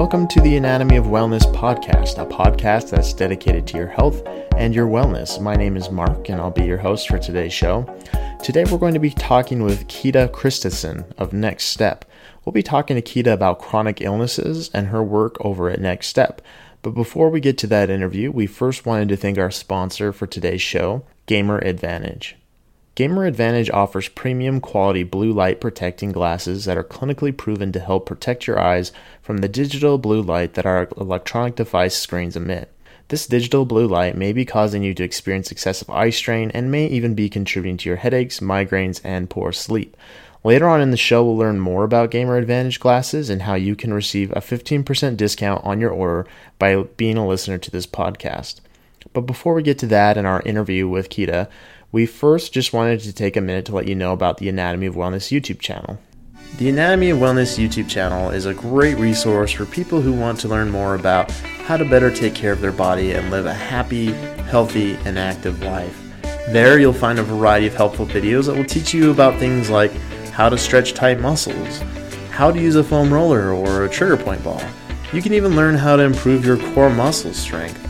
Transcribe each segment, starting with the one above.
Welcome to the Anatomy of Wellness podcast, a podcast that's dedicated to your health and your wellness. My name is Mark, and I'll be your host for today's show. Today, we're going to be talking with Quita Christison of Next Step. We'll be talking to Quita about chronic illnesses and her work over at Next Step. But before we get to that interview, we first wanted to thank our sponsor for today's show, Gamer Advantage. Gamer Advantage offers premium quality blue light protecting glasses that are clinically proven to help protect your eyes from the digital blue light that our electronic device screens emit. This digital blue light may be causing you to experience excessive eye strain and may even be contributing to your headaches, migraines, and poor sleep. Later on in the show, we'll learn more about Gamer Advantage glasses and how you can receive a 15% discount on your order by being a listener to this podcast. But before we get to that and our interview with Quita, we first just wanted to take a minute to let you know about the Anatomy of Wellness YouTube channel. The Anatomy of Wellness YouTube channel is a great resource for people who want to learn more about how to better take care of their body and live a happy, healthy, and active life. There, you'll find a variety of helpful videos that will teach you about things like how to stretch tight muscles, how to use a foam roller or a trigger point ball. You can even learn how to improve your core muscle strength.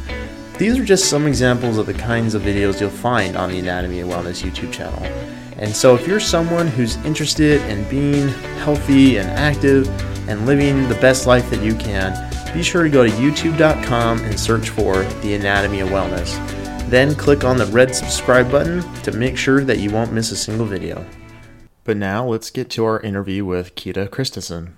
These are just some examples of the kinds of videos you'll find on the Anatomy and Wellness YouTube channel. And so, if you're someone who's interested in being healthy and active and living the best life that you can, be sure to go to youtube.com and search for the Anatomy of Wellness. Then click on the red subscribe button to make sure that you won't miss a single video. But now let's get to our interview with Quita Christison.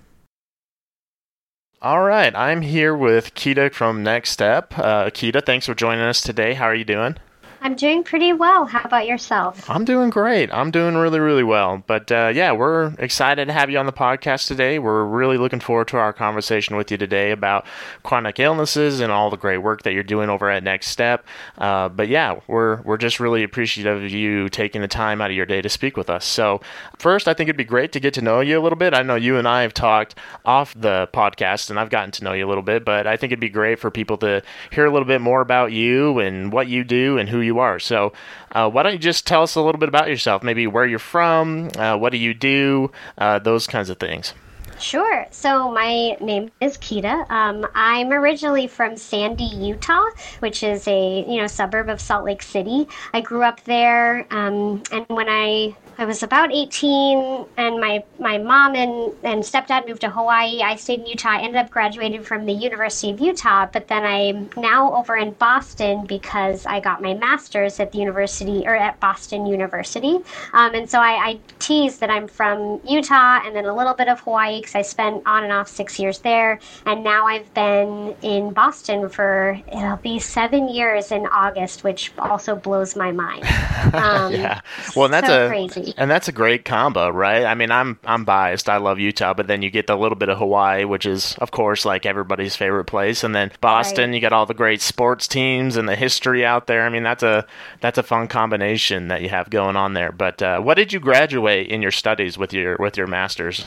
All right, I'm here with Quita from Next Step. Uh, Quita, thanks for joining us today. How are you doing? I'm doing pretty well. How about yourself? I'm doing great. I'm doing really, really well. But uh, yeah, we're excited to have you on the podcast today. We're really looking forward to our conversation with you today about chronic illnesses and all the great work that you're doing over at Next Step. Uh, but yeah, we're we're just really appreciative of you taking the time out of your day to speak with us. So first, I think it'd be great to get to know you a little bit. I know you and I have talked off the podcast, and I've gotten to know you a little bit. But I think it'd be great for people to hear a little bit more about you and what you do and who you you are. So, uh, why don't you just tell us a little bit about yourself? Maybe where you're from, uh, what do you do, uh, those kinds of things. Sure. So my name is Quita. Um, I'm originally from Sandy, Utah, which is a you know suburb of Salt Lake City. I grew up there, um, and when I I was about 18, and my, my mom and, and stepdad moved to Hawaii. I stayed in Utah. I ended up graduating from the University of Utah, but then I'm now over in Boston because I got my master's at the university or at Boston University. Um, and so I, I tease that I'm from Utah and then a little bit of Hawaii because I spent on and off six years there. And now I've been in Boston for, it'll be seven years in August, which also blows my mind. Um, yeah. Well, that's so a crazy. And that's a great combo, right? I mean, I'm I'm biased. I love Utah, but then you get the little bit of Hawaii, which is of course like everybody's favorite place, and then Boston, right. you got all the great sports teams and the history out there. I mean, that's a that's a fun combination that you have going on there. But uh, what did you graduate in your studies with your with your masters?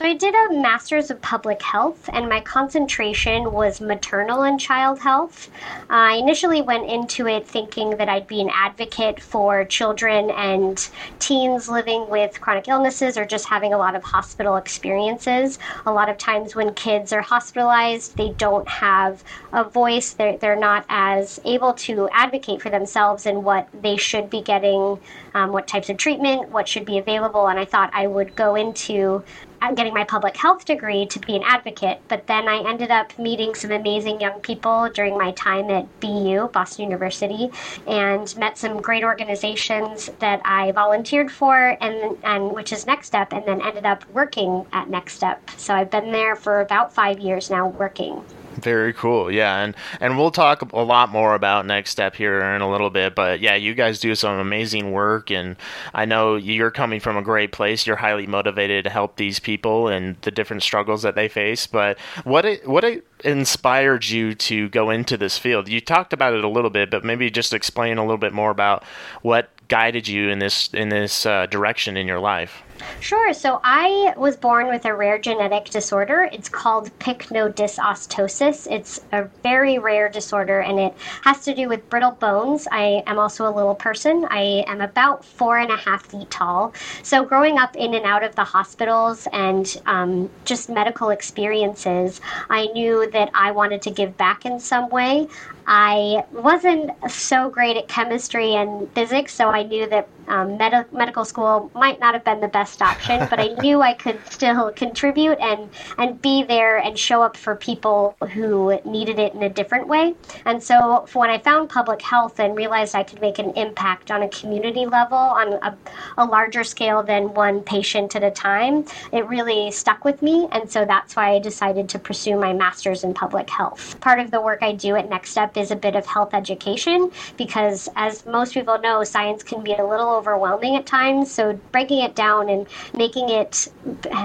So I did a master's of public health, and my concentration was maternal and child health. I initially went into it thinking that I'd be an advocate for children and teens living with chronic illnesses or just having a lot of hospital experiences. A lot of times when kids are hospitalized, they don't have a voice, they're, they're not as able to advocate for themselves and what they should be getting, um, what types of treatment, what should be available. And I thought I would go into getting my public health degree to be an advocate, but then I ended up meeting some amazing young people during my time at BU, Boston University, and met some great organizations that I volunteered for, and, and which is Next Step, and then ended up working at Next Step. So I've been there for about five years now working. Very cool. Yeah, and and we'll talk a lot more about next step here in a little bit, but yeah, you guys do some amazing work and I know you're coming from a great place. You're highly motivated to help these people and the different struggles that they face, but what it, what it inspired you to go into this field? You talked about it a little bit, but maybe just explain a little bit more about what guided you in this in this uh, direction in your life. Sure. So I was born with a rare genetic disorder. It's called pycnodysostosis. It's a very rare disorder and it has to do with brittle bones. I am also a little person. I am about four and a half feet tall. So growing up in and out of the hospitals and um, just medical experiences, I knew that I wanted to give back in some way. I wasn't so great at chemistry and physics, so I knew that um, med- medical school might not have been the best option, but I knew I could still contribute and, and be there and show up for people who needed it in a different way. And so when I found public health and realized I could make an impact on a community level, on a, a larger scale than one patient at a time, it really stuck with me. And so that's why I decided to pursue my master's in public health. Part of the work I do at Next Step is a bit of health education because, as most people know, science can be a little overwhelming at times. So breaking it down and making it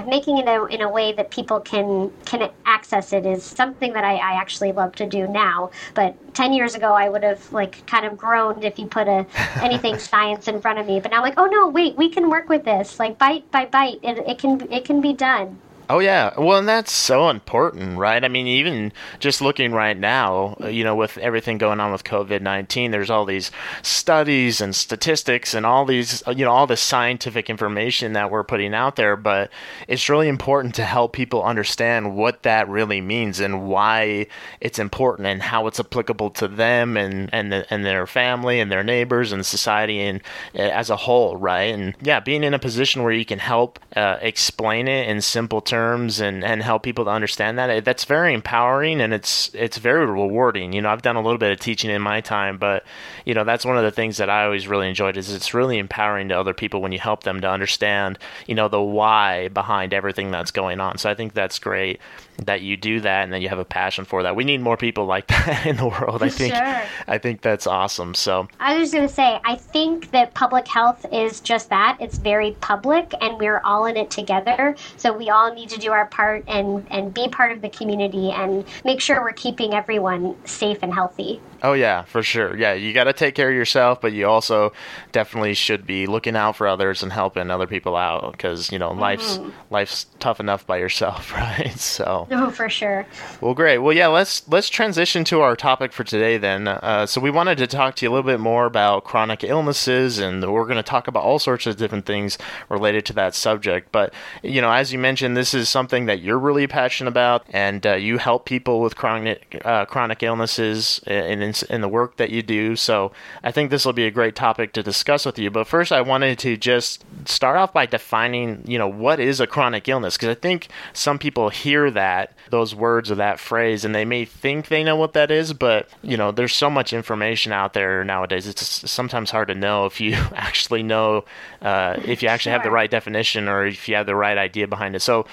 making it a, in a way that people can can access it is something that I, I actually love to do now. But ten years ago, I would have like kind of groaned if you put a anything science in front of me. But now I'm like, oh no, wait, we can work with this. Like bite by bite, it, it can it can be done. Oh yeah, well, and that's so important, right? I mean, even just looking right now, you know, with everything going on with COVID nineteen, there's all these studies and statistics and all these, you know, all the scientific information that we're putting out there. But it's really important to help people understand what that really means and why it's important and how it's applicable to them and and the, and their family and their neighbors and society and uh, as a whole, right? And yeah, being in a position where you can help uh, explain it in simple terms terms and, and help people to understand that eh, that's very empowering and it's it's very rewarding. You know i've done a little bit of teaching in my time but you know that's one of the things that i always really enjoyed is it's really empowering to other people when you help them to understand you know the why behind everything that's going on. So i think that's great that you do that and then you have a passion for that. We need more people like that in the world. I think sure. I think that's awesome. So I was going to say I think that public health is just that. It's very public and we're all in it together. So we all need to do our part and and be part of the community and make sure we're keeping everyone safe and healthy. Oh yeah, for sure. Yeah, you got to take care of yourself, but you also definitely should be looking out for others and helping other people out because you know mm-hmm. life's life's tough enough by yourself, right? So. Oh, for sure. Well, great. Well, yeah, let's let's transition to our topic for today then. Uh, so we wanted to talk to you a little bit more about chronic illnesses, and we're going to talk about all sorts of different things related to that subject. But you know, as you mentioned, this is something that you're really passionate about, and uh, you help people with chronic uh, chronic illnesses in in, in the work that you do. So I think this will be a great topic to discuss with you. But first, I wanted to just start off by defining, you know, what is a chronic illness? Because I think some people hear that, those words or that phrase, and they may think they know what that is, but, you know, there's so much information out there nowadays. It's sometimes hard to know if you actually know, uh, if you actually sure. have the right definition or if you have the right idea behind it. So,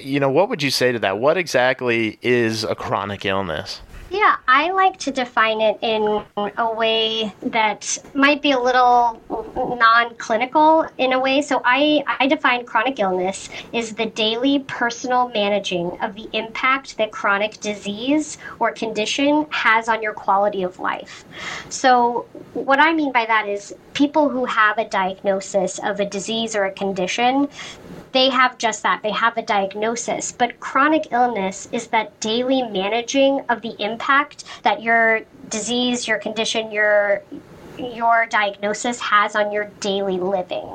you know, what would you say to that? What exactly is a chronic illness? Yeah, I like to define it in a way that might be a little non clinical in a way. So I, I define chronic illness is the daily personal managing of the impact that chronic disease or condition has on your quality of life. So, what I mean by that is people who have a diagnosis of a disease or a condition, they have just that. They have a diagnosis. But chronic illness is that daily managing of the impact that your disease, your condition, your your diagnosis has on your daily living.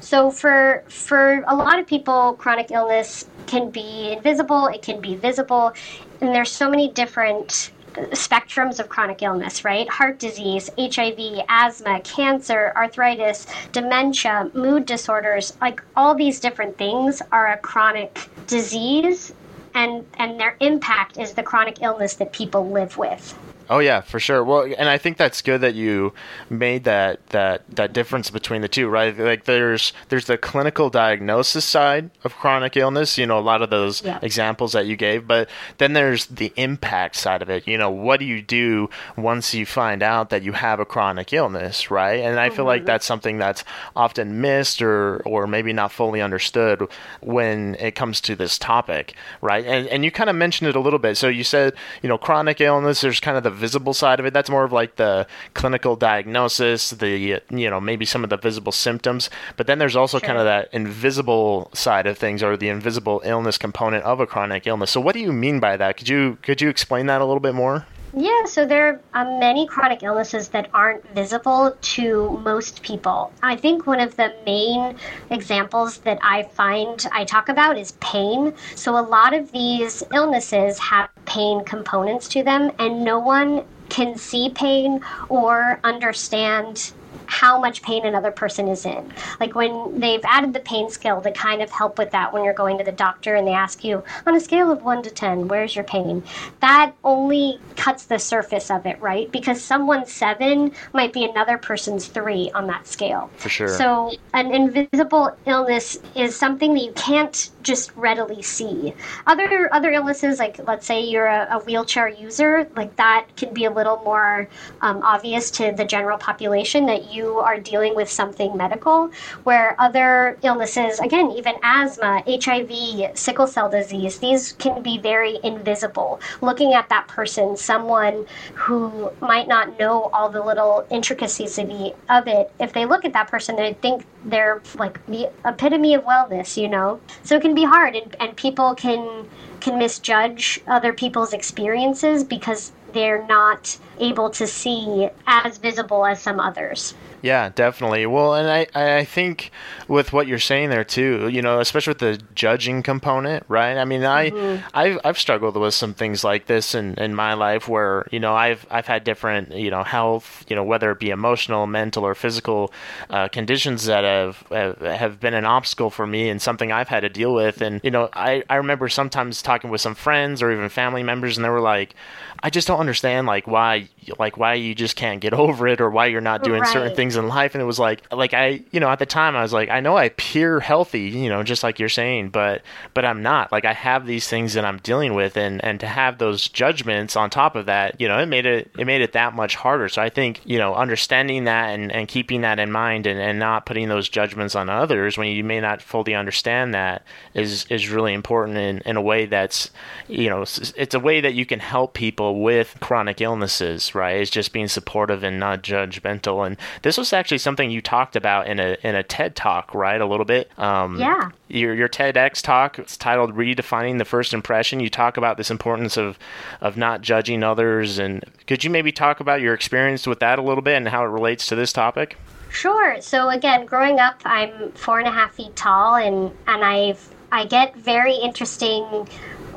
So for for a lot of people chronic illness can be invisible, it can be visible, and there's so many different spectrums of chronic illness, right? Heart disease, HIV, asthma, cancer, arthritis, dementia, mood disorders, like all these different things are a chronic disease and and their impact is the chronic illness that people live with. Oh yeah, for sure. Well, and I think that's good that you made that that that difference between the two, right? Like there's there's the clinical diagnosis side of chronic illness, you know, a lot of those yeah. examples that you gave, but then there's the impact side of it. You know, what do you do once you find out that you have a chronic illness, right? And I feel mm-hmm. like that's something that's often missed or or maybe not fully understood when it comes to this topic, right? And and you kind of mentioned it a little bit. So you said, you know, chronic illness there's kind of the visible side of it. That's more of like the clinical diagnosis, the you know maybe some of the visible symptoms. But then there's also sure. kind of that invisible side of things, or the invisible illness component of a chronic illness. So what do you mean by that? Could you could you explain that a little bit more? Yeah, so there are um, many chronic illnesses that aren't visible to most people. I think one of the main examples that I find I talk about is pain. So a lot of these illnesses have pain components to them, and no one can see pain or understand how much pain another person is in. Like when they've added the pain scale to kind of help with that when you're going to the doctor and they ask you, on a scale of 1 to 10, where's your pain? That only cuts the surface of it, right? Because someone's 7 might be another person's 3 on that scale. For sure. So an invisible illness is something that you can't just readily see. Other other illnesses, like let's say you're a, a wheelchair user, like that can be a little more um, obvious to the general population that you are dealing with something medical. Where other illnesses, again, even asthma, HIV, sickle cell disease, these can be very invisible. Looking at that person, someone who might not know all the little intricacies of it, if they look at that person, they think they're like the epitome of wellness, you know. So it can be hard, and, and people can can misjudge other people's experiences because they're not able to see as visible as some others. Yeah, definitely. Well, and I, I think with what you're saying there too, you know, especially with the judging component, right? I mean, I, mm-hmm. I've, I've struggled with some things like this in, in my life where, you know, I've, I've had different, you know, health, you know, whether it be emotional, mental, or physical uh, conditions that have, have been an obstacle for me and something I've had to deal with. And, you know, I, I remember sometimes talking with some friends or even family members and they were like, I just don't understand like why like why you just can't get over it or why you're not doing right. certain things in life. And it was like like I you know at the time I was like I know I appear healthy you know just like you're saying but but I'm not. Like I have these things that I'm dealing with and and to have those judgments on top of that you know it made it it made it that much harder. So I think you know understanding that and, and keeping that in mind and, and not putting those judgments on others when you may not fully understand that is is really important in, in a way that's you know it's a way that you can help people with chronic illnesses right is just being supportive and not judgmental and this was actually something you talked about in a in a TED talk, right? A little bit. Um, yeah. Your your TEDx talk. It's titled "Redefining the First Impression." You talk about this importance of of not judging others, and could you maybe talk about your experience with that a little bit and how it relates to this topic? Sure. So again, growing up, I'm four and a half feet tall, and and I've I get very interesting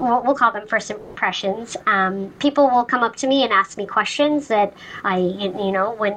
we'll, we'll call them first impressions. Um, people will come up to me and ask me questions that I, you know, when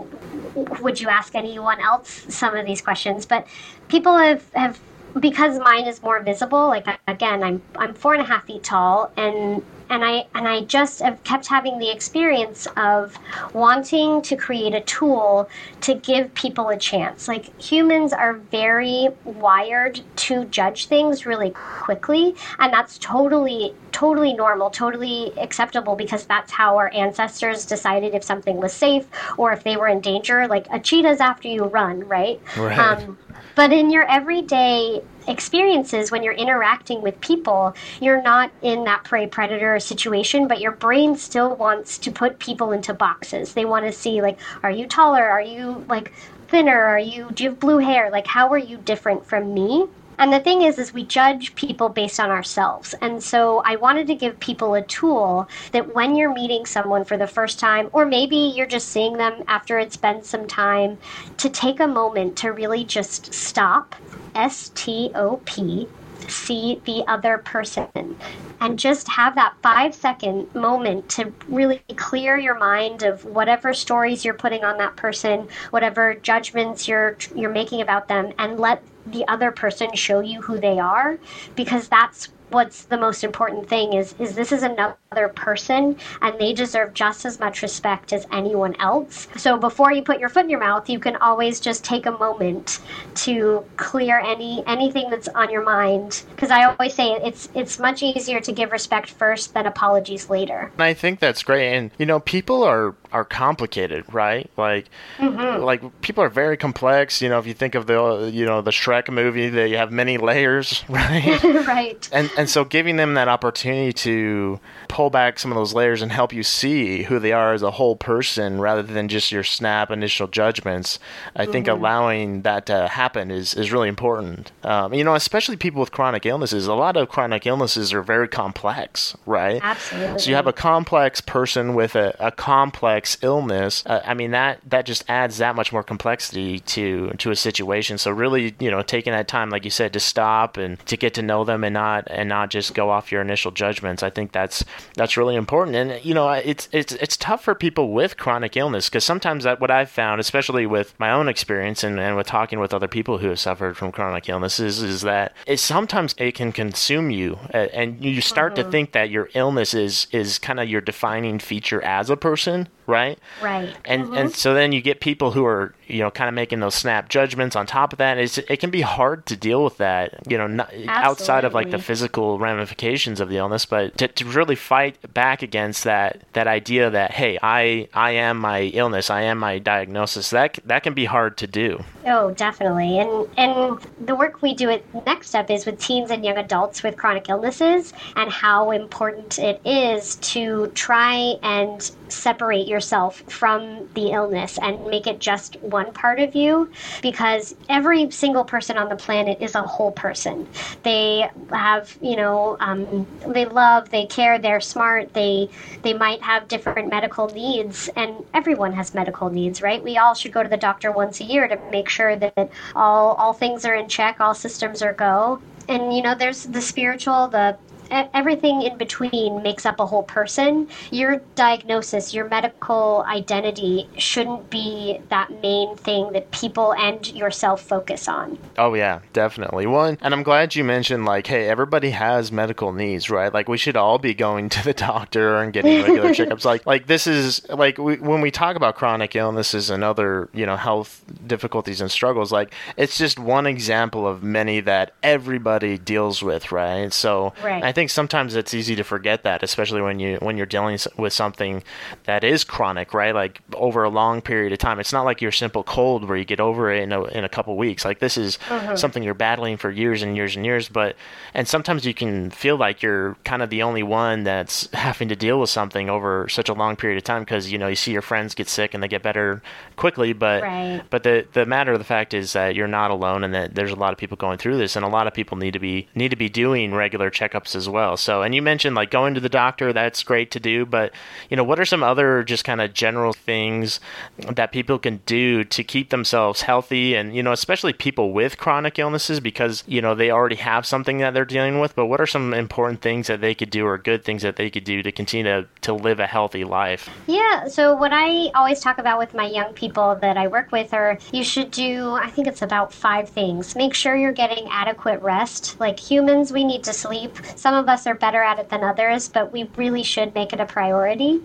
would you ask anyone else some of these questions? But people have, have because mine is more visible. Like again, I'm I'm four and a half feet tall, and and I and I just have kept having the experience of wanting to create a tool to give people a chance. Like humans are very wired to judge things really quickly, and that's totally totally normal, totally acceptable because that's how our ancestors decided if something was safe or if they were in danger. Like a cheetah's after you run, right? Right. Um, but in your everyday experiences, when you're interacting with people, you're not in that prey predator situation, but your brain still wants to put people into boxes. They want to see, like, are you taller? Are you, like, thinner? Are you, do you have blue hair? Like, how are you different from me? And the thing is, is we judge people based on ourselves. And so I wanted to give people a tool that when you're meeting someone for the first time, or maybe you're just seeing them after it's been some time, to take a moment to really just stop, S T O P, see the other person and just have that five second moment to really clear your mind of whatever stories you're putting on that person whatever judgments you're you're making about them and let the other person show you who they are because that's what's the most important thing is is this is another person and they deserve just as much respect as anyone else. So before you put your foot in your mouth, you can always just take a moment to clear any anything that's on your mind because I always say it's it's much easier to give respect first than apologies later. And I think that's great and you know people are are complicated, right? Like mm-hmm. like people are very complex. You know, if you think of the you know the Shrek movie, they have many layers, right? right. And and so giving them that opportunity to pull back some of those layers and help you see who they are as a whole person rather than just your snap initial judgments. I mm-hmm. think allowing that to happen is is really important. Um, you know, especially people with chronic illnesses. A lot of chronic illnesses are very complex, right? Absolutely. So you have a complex person with a, a complex illness. Uh, I mean that that just adds that much more complexity to to a situation. So really, you know, taking that time, like you said, to stop and to get to know them and not and not just go off your initial judgments. I think that's that's really important. And you know, it's it's it's tough for people with chronic illness because sometimes that what I've found, especially with my own experience and, and with talking with other people who have suffered from chronic illnesses, is that it sometimes it can consume you and you start mm-hmm. to think that your illness is is kind of your defining feature as a person right? Right. And mm-hmm. and so then you get people who are you know kind of making those snap judgments on top of that. It's, it can be hard to deal with that, you know, not, outside of like the physical ramifications of the illness, but to, to really fight back against that that idea that hey, I I am my illness, I am my diagnosis. That that can be hard to do. Oh, definitely. And and the work we do at Next Step is with teens and young adults with chronic illnesses and how important it is to try and separate yourself from the illness and make it just one part of you because every single person on the planet is a whole person. They have, you know, um, they love, they care, they're smart, they they might have different medical needs, and everyone has medical needs, right? We all should go to the doctor once a year to make sure that all all things are in check, all systems are go. And you know there's the spiritual the everything in between makes up a whole person. Your diagnosis, your medical identity shouldn't be that main thing that people and yourself focus on. Oh yeah, definitely. One, and I'm glad you mentioned like, hey, everybody has medical needs, right? Like we should all be going to the doctor and getting regular checkups. Like, like this is like we, when we talk about chronic illnesses and other you know health difficulties and struggles, like it's just one example of many that everybody deals with, right? So right. I think sometimes it's easy to forget that, especially when you when you're dealing with something that is chronic, right? Like over a long period of time. It's not like your simple cold where you get over it in a, in a couple weeks. Like this is mm-hmm. something you're battling for years and years and years. But and sometimes you can feel like you're kind of the only one that's having to deal with something over such a long period of time because you know you see your friends get sick and they get better quickly. But right. but the the matter of the fact is that you're not alone and that there's a lot of people going through this and a lot of people need to be need to be doing regular checkups as well. So, and you mentioned like going to the doctor, that's great to do, but you know, what are some other just kind of general things that people can do to keep themselves healthy and, you know, especially people with chronic illnesses because, you know, they already have something that they're dealing with, but what are some important things that they could do or good things that they could do to continue to, to live a healthy life? Yeah, so what I always talk about with my young people that I work with are you should do, I think it's about five things. Make sure you're getting adequate rest. Like humans, we need to sleep. Some of us are better at it than others, but we really should make it a priority.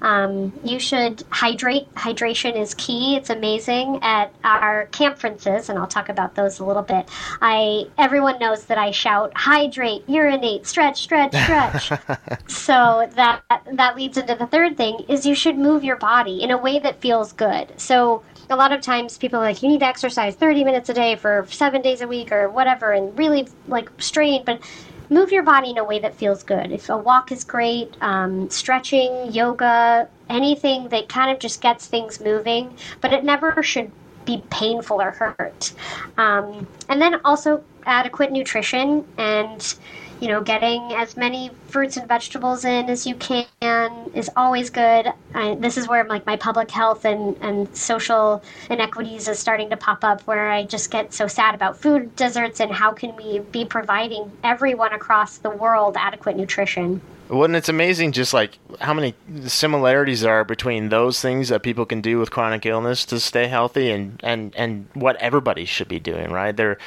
Um, you should hydrate. Hydration is key. It's amazing at our conferences, and I'll talk about those a little bit. I everyone knows that I shout hydrate, urinate, stretch, stretch, stretch. so that that leads into the third thing is you should move your body in a way that feels good. So a lot of times people are like you need to exercise 30 minutes a day for seven days a week or whatever and really like strain but move your body in a way that feels good. If a walk is great, um, stretching, yoga, anything that kind of just gets things moving, but it never should be painful or hurt. Um, and then also adequate nutrition and you know, getting as many fruits and vegetables in as you can is always good. I, this is where like my public health and, and social inequities is starting to pop up where I just get so sad about food deserts and how can we be providing everyone across the world adequate nutrition. Well, and it's amazing just like how many similarities are between those things that people can do with chronic illness to stay healthy and, and, and what everybody should be doing, right? There,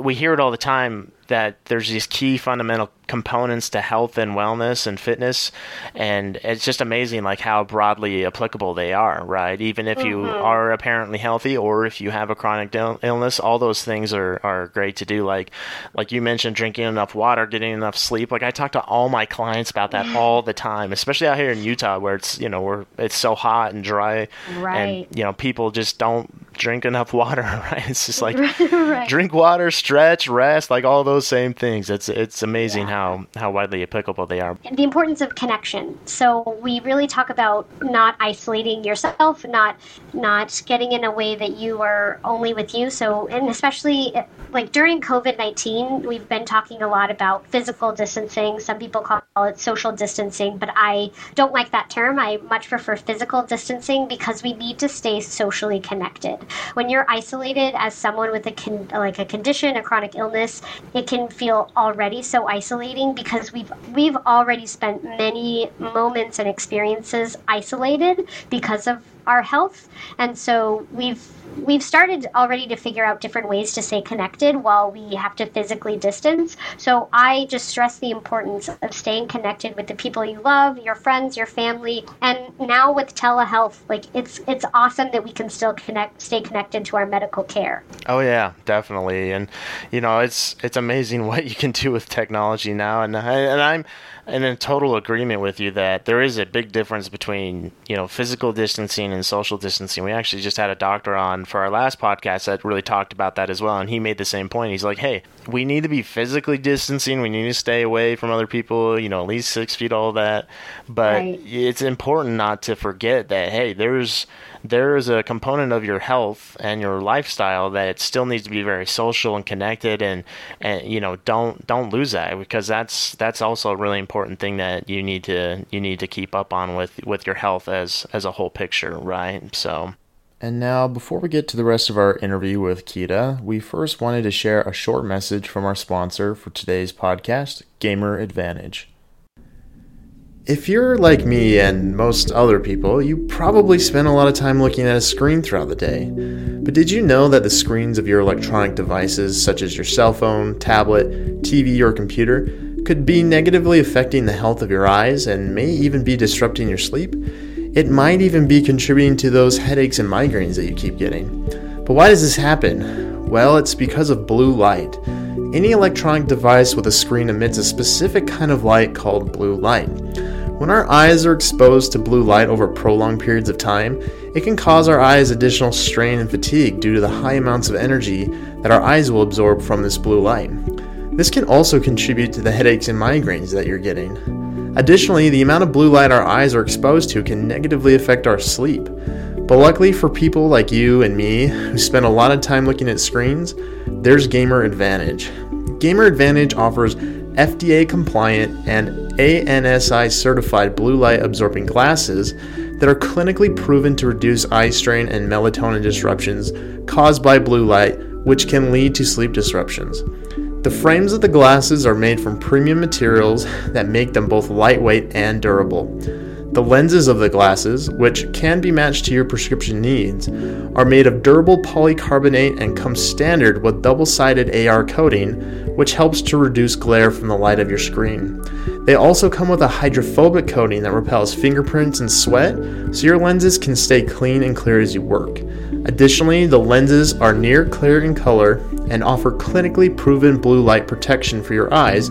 we hear it all the time that there's these key fundamental components to health and wellness and fitness, and it's just amazing like how broadly applicable they are, right? Even if you mm-hmm. are apparently healthy or if you have a chronic illness, all those things are, are great to do. Like like you mentioned, drinking enough water, getting enough sleep. Like I talk to all my clients about that all the time, especially out here in Utah where it's you know where it's so hot and dry, right. and you know people just don't drink enough water, right? It's just like right. drink water, stretch, rest, like all those same things. It's it's amazing yeah. how how widely applicable they are. The importance of connection. So we really talk about not isolating yourself, not not getting in a way that you are only with you. So and especially like during COVID nineteen, we've been talking a lot about physical distancing. Some people call it social distancing, but I don't like that term. I much prefer physical distancing because we need to stay socially connected when you're isolated as someone with a con- like a condition, a chronic illness, it can feel already so isolating because we've we've already spent many moments and experiences isolated because of our health, and so we've we've started already to figure out different ways to stay connected while we have to physically distance. So I just stress the importance of staying connected with the people you love, your friends, your family, and now with telehealth, like it's it's awesome that we can still connect, stay connected to our medical care. Oh yeah, definitely, and you know it's it's amazing what you can do with technology now, and I, and I'm and in total agreement with you that there is a big difference between you know physical distancing and social distancing. We actually just had a doctor on for our last podcast that really talked about that as well, and he made the same point. He's like, "Hey, we need to be physically distancing. We need to stay away from other people. You know, at least six feet, all that. But right. it's important not to forget that hey, there's there is a component of your health and your lifestyle that it still needs to be very social and connected and and you know don't don't lose that because that's that's also a really important thing that you need to you need to keep up on with with your health as as a whole picture right so and now, before we get to the rest of our interview with Quita, we first wanted to share a short message from our sponsor for today's podcast, Gamer Advantage. If you're like me and most other people, you probably spend a lot of time looking at a screen throughout the day. But did you know that the screens of your electronic devices, such as your cell phone, tablet, TV, or computer, could be negatively affecting the health of your eyes and may even be disrupting your sleep? It might even be contributing to those headaches and migraines that you keep getting. But why does this happen? Well, it's because of blue light. Any electronic device with a screen emits a specific kind of light called blue light. When our eyes are exposed to blue light over prolonged periods of time, it can cause our eyes additional strain and fatigue due to the high amounts of energy that our eyes will absorb from this blue light. This can also contribute to the headaches and migraines that you're getting. Additionally, the amount of blue light our eyes are exposed to can negatively affect our sleep. But luckily for people like you and me who spend a lot of time looking at screens, there's Gamer Advantage. Gamer Advantage offers FDA compliant and ANSI certified blue light absorbing glasses that are clinically proven to reduce eye strain and melatonin disruptions caused by blue light, which can lead to sleep disruptions. The frames of the glasses are made from premium materials that make them both lightweight and durable. The lenses of the glasses, which can be matched to your prescription needs, are made of durable polycarbonate and come standard with double sided AR coating, which helps to reduce glare from the light of your screen. They also come with a hydrophobic coating that repels fingerprints and sweat, so your lenses can stay clean and clear as you work. Additionally, the lenses are near clear in color and offer clinically proven blue light protection for your eyes,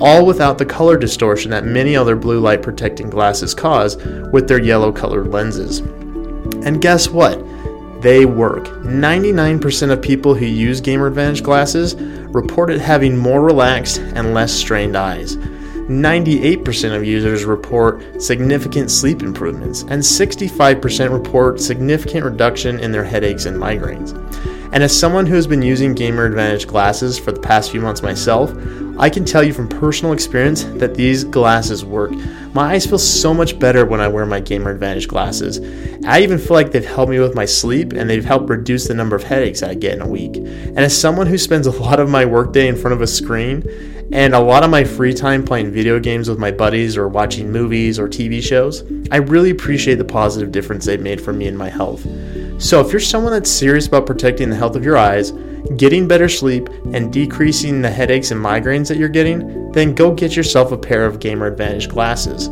all without the color distortion that many other blue light protecting glasses cause with their yellow colored lenses. And guess what? They work. 99% of people who use Gamer Advantage glasses reported having more relaxed and less strained eyes. 98% of users report significant sleep improvements, and 65% report significant reduction in their headaches and migraines. And as someone who has been using Gamer Advantage glasses for the past few months myself, I can tell you from personal experience that these glasses work. My eyes feel so much better when I wear my Gamer Advantage glasses. I even feel like they've helped me with my sleep and they've helped reduce the number of headaches I get in a week. And as someone who spends a lot of my workday in front of a screen and a lot of my free time playing video games with my buddies or watching movies or TV shows, I really appreciate the positive difference they've made for me and my health. So, if you're someone that's serious about protecting the health of your eyes, getting better sleep, and decreasing the headaches and migraines that you're getting, then go get yourself a pair of Gamer Advantage glasses.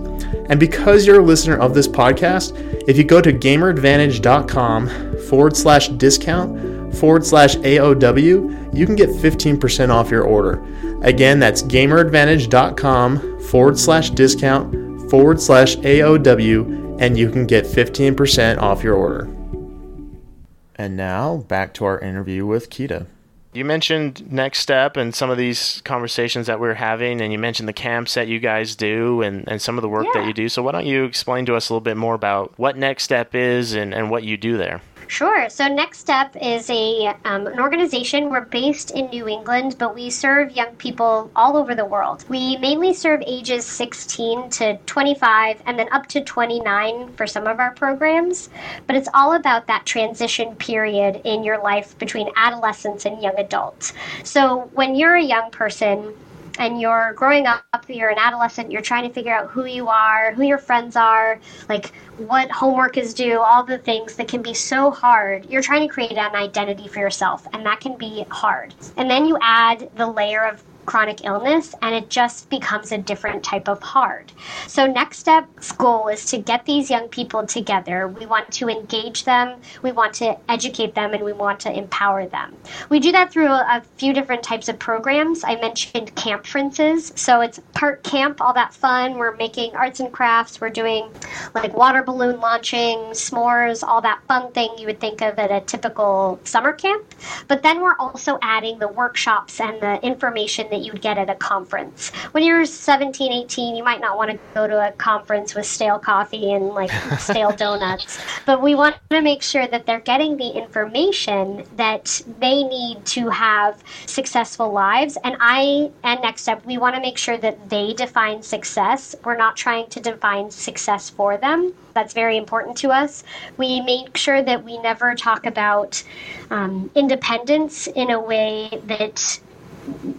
And because you're a listener of this podcast, if you go to gameradvantage.com forward slash discount forward slash AOW, you can get 15% off your order. Again, that's gameradvantage.com forward slash discount forward slash AOW, and you can get 15% off your order. And now back to our interview with Quita. You mentioned Next Step and some of these conversations that we're having, and you mentioned the camps that you guys do and, and some of the work yeah. that you do. So, why don't you explain to us a little bit more about what Next Step is and, and what you do there? Sure. So Next Step is a um, an organization. We're based in New England, but we serve young people all over the world. We mainly serve ages 16 to 25, and then up to 29 for some of our programs. But it's all about that transition period in your life between adolescence and young adult. So when you're a young person, and you're growing up, you're an adolescent, you're trying to figure out who you are, who your friends are, like what homework is due, all the things that can be so hard. You're trying to create an identity for yourself, and that can be hard. And then you add the layer of chronic illness and it just becomes a different type of hard. So, Next Step's goal is to get these young people together. We want to engage them, we want to educate them, and we want to empower them. We do that through a, few different types of programs. I mentioned campferences. So, it's part camp, all that fun. We're making arts and crafts, we're doing like water balloon launching, s'mores, all that fun thing you would think of at a typical summer camp. But then we're also adding the workshops and the information that you would get at a conference. When you're 17, 18, you might not want to go to a conference with stale coffee and like stale donuts, but we want to make sure that they're getting the information that they need to have successful lives. And I, and Next Step, we want to make sure that they define success. We're not trying to define success for them. That's very important to us. We make sure that we never talk about um, independence in a way that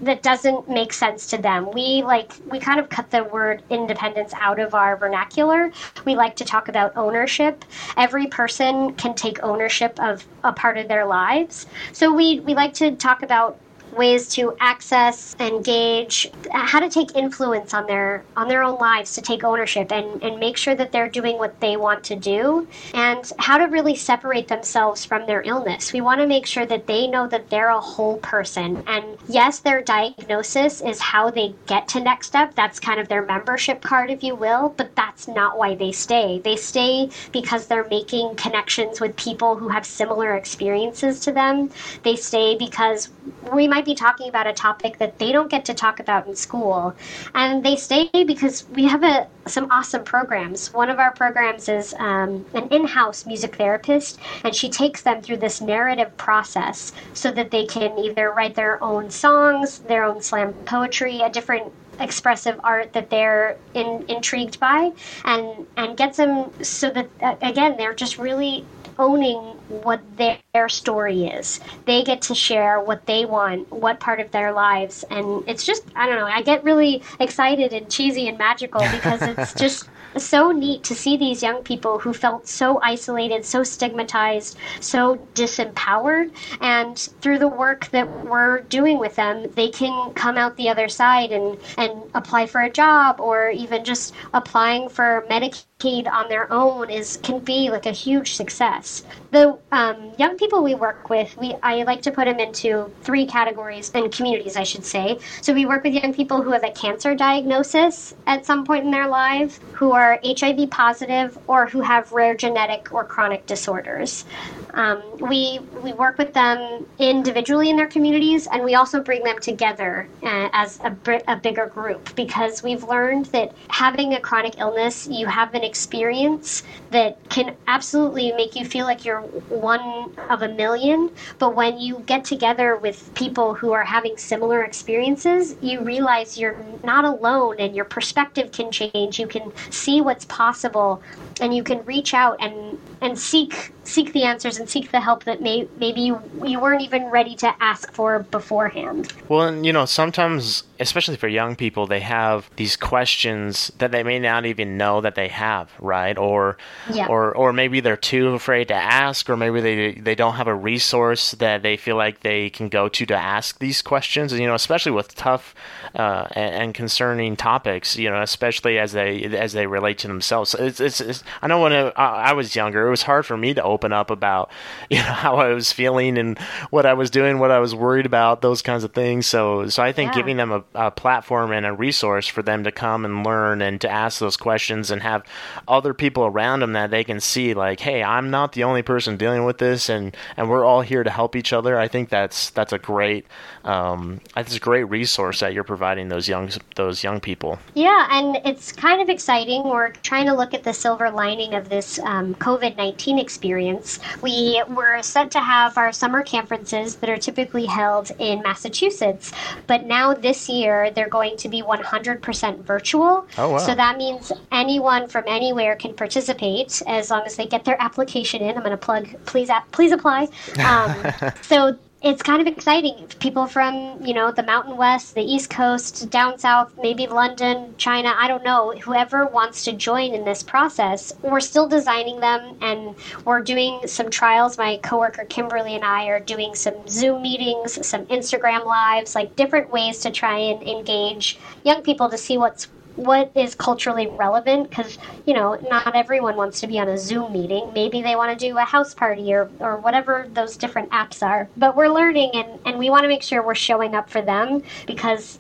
that doesn't make sense to them. We like we kind of cut the word independence out of our vernacular. We like to talk about ownership. Every person can take ownership of a part of their lives. So we we like to talk about ways to access, engage, how to take influence on their on their own lives to take ownership and, and make sure that they're doing what they want to do and how to really separate themselves from their illness. We want to make sure that they know that they're a whole person. And yes, their diagnosis is how they get to next step. That's kind of their membership card, if you will, but that's not why they stay. They stay because they're making connections with people who have similar experiences to them. They stay because we might be talking about a topic that they don't get to talk about in school. And they stay because we have a, some awesome programs. One of our programs is um, an in house music therapist, and she takes them through this narrative process so that they can either write their own songs, their own slam poetry, a different expressive art that they're in, intrigued by and and gets them so that again they're just really owning what their story is. They get to share what they want, what part of their lives, and it's just I don't know. I get really excited and cheesy and magical because it's just so neat to see these young people who felt so isolated, so stigmatized, so disempowered, and through the work that we're doing with them, they can come out the other side and and apply for a job or even just applying for Medicaid on their own is can be like a huge success. The um, young people we work with, we I like to put them into three categories and communities, I should say. So we work with young people who have a cancer diagnosis at some point in their life, who are HIV positive, or who have rare genetic or chronic disorders. Um, we we work with them individually in their communities, and we also bring them together uh, as a, a bigger group because we've learned that having a chronic illness, you have an experience that can absolutely make you feel like you're one of a million. But when you get together with people who are having similar experiences, you realize you're not alone, and your perspective can change. You can see what's possible, and you can reach out and and seek seek the answers and seek the help that may, maybe you, you weren't even ready to ask for beforehand. Well, and you know, sometimes, especially for young people, they have these questions that they may not even know that they have, right? Or, Yeah. or, or maybe they're too afraid to ask, or maybe they they don't have a resource that they feel like they can go to to ask these questions. And you know, especially with tough uh, and, and concerning topics, you know, especially as they as they relate to themselves. So It's, it's, it's I know when I, I was younger, it was hard for me to open up about you know how I was feeling and what I was doing, what I was worried about, those kinds of things. So so I think Yeah. giving them a, a platform and a resource for them to come and learn and to ask those questions and have other people around them that they can see like, hey, I'm not the only person dealing with this, and and we're all here to help each other. I think that's that's a great um, that's a great resource that you're providing those young those young people. Yeah, and it's kind of exciting. We're trying to look at the silver lining of this um, COVID 19 experience. We were set to have our summer conferences that are typically held in Massachusetts, but now this year they're going to be 100% virtual. Oh, wow. So that means anyone from anywhere can participate as long as they get their application in. I'm going to plug, please, app, please apply. Um, so it's kind of exciting. People from, you know, the Mountain West, the East Coast, down south, maybe London, China, I don't know, whoever wants to join in this process, we're still designing them and we're doing some trials. My coworker Kimberly and I are doing some Zoom meetings, some Instagram lives, like different ways to try and engage young people to see what's what is culturally relevant because you know not everyone wants to be on a zoom meeting. Maybe they want to do a house party or, or whatever those different apps are. But we're learning and, and we want to make sure we're showing up for them because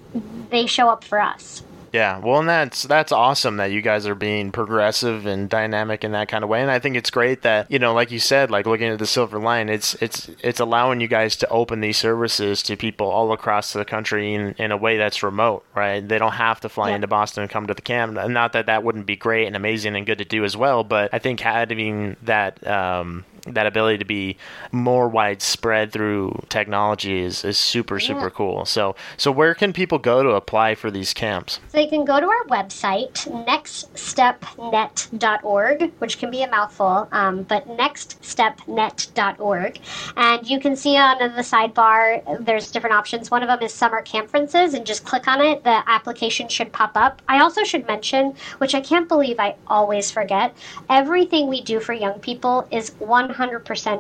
they show up for us Yeah, well, and that's that's awesome that you guys are being progressive and dynamic in that kind of way, and I think it's great that you know, like you said, like looking at the silver line, it's it's it's allowing you guys to open these services to people all across the country in, in a way that's remote, right? They don't have to fly Yeah. into Boston and come to the camp. Not that that wouldn't be great and amazing and good to do as well, but I think having that. Um, that ability to be more widespread through technology is, is super super cool. So so where can people go to apply for these camps? So they can go to our website, nextstepnet.org, which can be a mouthful, um, but nextstepnet.org. And you can see on the sidebar, there's different options. One of them is summer conferences, and just click on it. The application should pop up. I also should mention, which I can't believe I always forget, everything we do for young people is 100%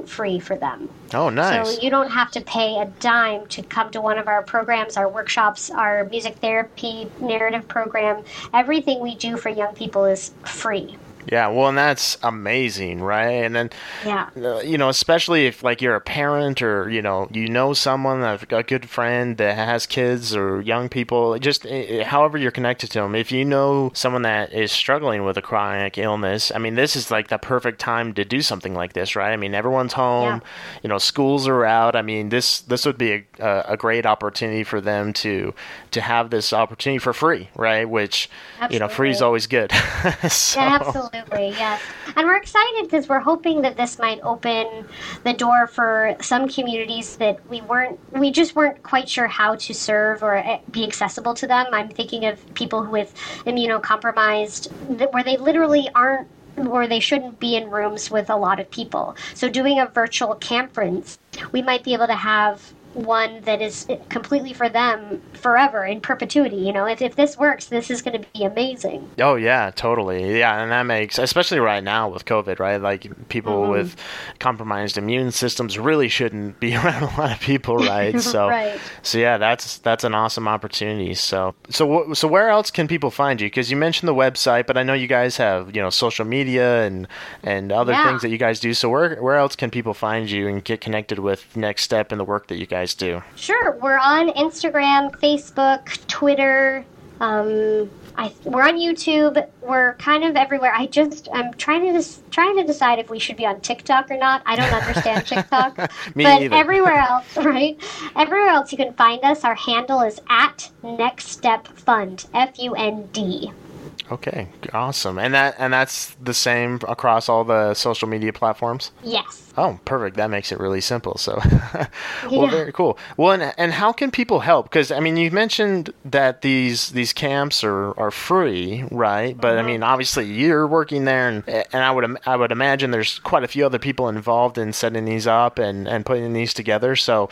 free for them. Oh, nice. So you don't have to pay a dime to come to one of our programs, our workshops, our music therapy narrative program. Everything we do for young people is free. Yeah, well, and that's amazing, right? And then, Yeah. uh, you know, especially if like you're a parent or you know you know someone, a, a good friend that has kids or young people, just uh, however you're connected to them. If you know someone that is struggling with a chronic illness, I mean, this is like the perfect time to do something like this, right? I mean, everyone's home, you know, schools are out. I mean, this this would be a, a, great opportunity for them to to have this opportunity for free, right? Which you know, free is always good. so, Yeah, absolutely, yes. And we're excited because we're hoping that this might open the door for some communities that we weren't, we just weren't quite sure how to serve or eh, be accessible to them. I'm thinking of people with immunocompromised, where they literally aren't or they shouldn't be in rooms with a lot of people. So doing a virtual conference, we might be able to have one that is completely for them forever in perpetuity. You know, if, if this works, this is going to be amazing. Oh yeah, totally. Yeah, and that makes especially right now with COVID, right? Like people Mm-hmm. with compromised immune systems really shouldn't be around a lot of people, right? So Right. so yeah, that's that's an awesome opportunity. So so so where else can people find you? Cuz you mentioned the website, but I know you guys have, you know, social media and and other Yeah. things that you guys do. So where where else can people find you and get connected with Next Step and the work that you guys do? Sure, we're on Instagram, Facebook, Twitter. Um, I, we're on YouTube. We're kind of everywhere. I just I'm trying to dis- trying to decide if we should be on TikTok or not. I don't understand TikTok, Me but either. everywhere else, right? Everywhere else you can find us. Our handle is at Next Step Fund. F U N D. Okay, awesome. And that and that's the same across all the social media platforms? Yes. Oh, perfect. That makes it really simple. So, well, yeah. very cool. Well, and, and how can people help? Because I mean, you mentioned that these these camps are, are free, right? But mm-hmm. I mean, obviously, you're working there, and and I would I would imagine there's quite a few other people involved in setting these up and, and putting these together. So,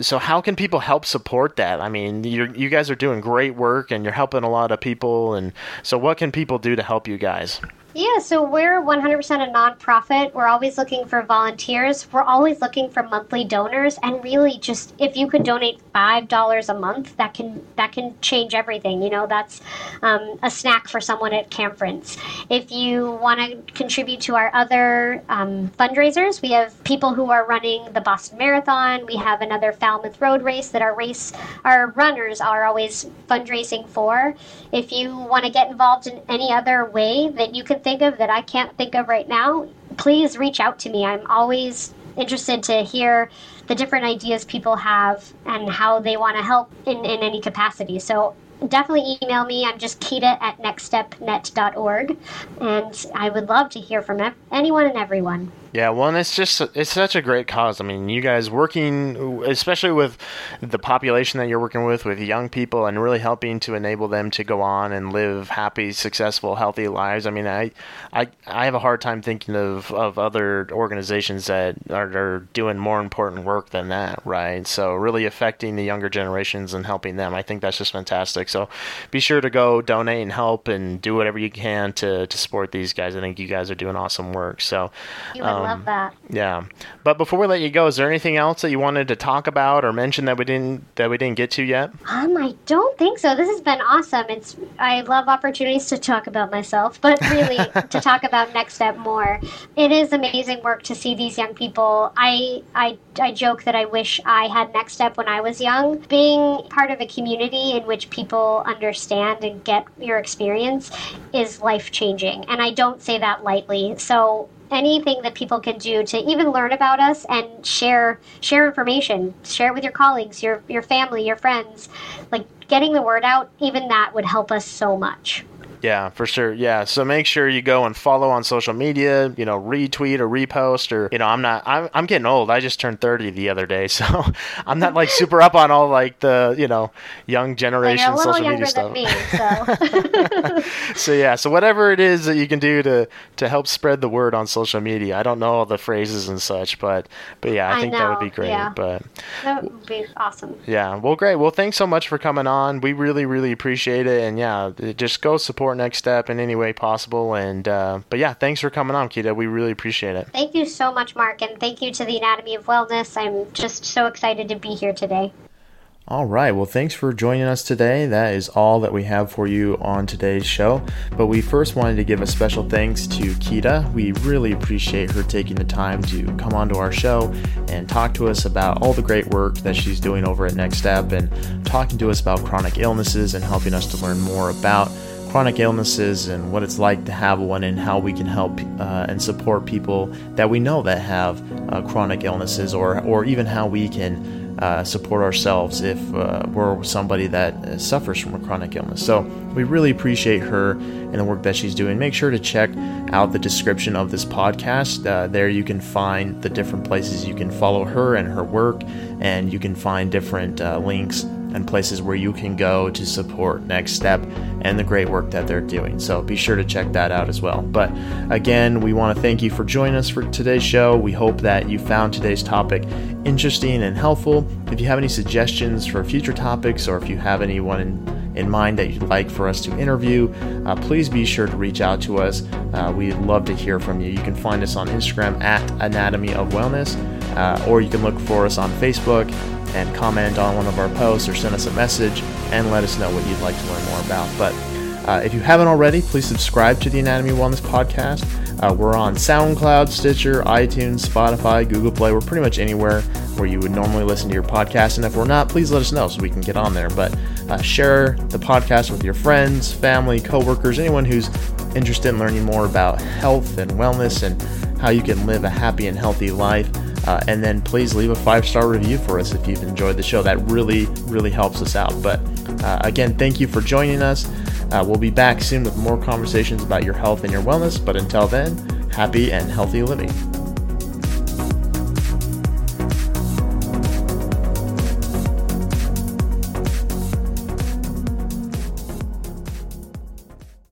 so how can people help support that? I mean, you you guys are doing great work, and you're helping a lot of people, and so what can people do to help you guys? Yeah, so we're 100% a nonprofit. We're always looking for volunteers. We're always looking for monthly donors, and really, just if you could donate five dollars a month, that can that can change everything. You know, that's um, a snack for someone at conference. If you want to contribute to our other um, fundraisers, we have people who are running the Boston Marathon. We have another Falmouth Road race that our race our runners are always fundraising for. If you want to get involved in any other way that you can think of that I can't think of right now, please reach out to me. I'm always interested to hear the different ideas people have and how they want to help in, in any capacity. So definitely email me. I'm just Quita at nextstepnet.org. And I would love to hear from anyone and everyone. Yeah, well, it's just it's such a great cause. I mean, you guys working, especially with the population that you're working with, with young people, and really helping to enable them to go on and live happy, successful, healthy lives. I mean, I, I, I have a hard time thinking of, of other organizations that are, are doing more important work than that, right? So, really affecting the younger generations and helping them. I think that's just fantastic. So, be sure to go donate and help and do whatever you can to to support these guys. I think you guys are doing awesome work. So. Um, um, love that. Yeah, but before we let you go, is there anything else that you wanted to talk about or mention that we didn't that we didn't get to yet? Um, I don't think so. This has been awesome. It's I love opportunities to talk about myself, but really to talk about Next Step more. It is amazing work to see these young people. I I I joke that I wish I had Next Step when I was young. Being part of a community in which people understand and get your experience is life changing, and I don't say that lightly. So anything that people can do to even learn about us and share share information share it with your colleagues your your family your friends. Like getting the word out even that would help us so much yeah, for sure. Yeah. So make sure you go and follow on social media, you know, retweet or repost or, you know, I'm not, I'm, I'm getting old. I just turned 30 the other day. So I'm not like super up on all like the, you know, young generation social media stuff. Me, so. so yeah. So whatever it is that you can do to, to help spread the word on social media. I don't know all the phrases and such, but, but yeah, I, I think know, that would be great. Yeah. But that would be awesome. Yeah. Well, great. Well, thanks so much for coming on. We really, really appreciate it. And yeah, just go support support Next Step in any way possible. And uh, but yeah, thanks for coming on, Quita. We really appreciate it. Thank you so much, Mark, and thank you to the Anatomy of Wellness. I'm just so excited to be here today. All right. Well, thanks for joining us today. That is all that we have for you on today's show. But we first wanted to give a special thanks to Quita. We really appreciate her taking the time to come onto our show and talk to us about all the great work that she's doing over at Next Step and talking to us about chronic illnesses and helping us to learn more about chronic illnesses and what it's like to have one and how we can help uh, and support people that we know that have uh, chronic illnesses or, or even how we can uh, support ourselves if uh, we're somebody that suffers from a chronic illness. So we really appreciate her and the work that she's doing. Make sure to check out the description of this podcast. Uh, there you can find the different places you can follow her and her work, and you can find different uh, links and places where you can go to support Next Step and the great work that they're doing. So be sure to check that out as well. But again, we want to thank you for joining us for today's show. We hope that you found today's topic interesting and helpful. If you have any suggestions for future topics or if you have anyone in in mind that you'd like for us to interview, uh, please be sure to reach out to us. Uh, we'd love to hear from you. You can find us on Instagram at Anatomy of Wellness, uh, or you can look for us on Facebook and comment on one of our posts or send us a message and let us know what you'd like to learn more about. But uh, if you haven't already, please subscribe to the Anatomy Wellness Podcast. Uh, we're on SoundCloud, Stitcher, iTunes, Spotify, Google Play. We're pretty much anywhere where you would normally listen to your podcast. And if we're not, please let us know so we can get on there. But uh, share the podcast with your friends, family, coworkers, anyone who's interested in learning more about health and wellness and how you can live a happy and healthy life. Uh, and then please leave a five star review for us if you've enjoyed the show. That really, really helps us out. But uh, again, thank you for joining us. Uh, we'll be back soon with more conversations about your health and your wellness. But until then, happy and healthy living.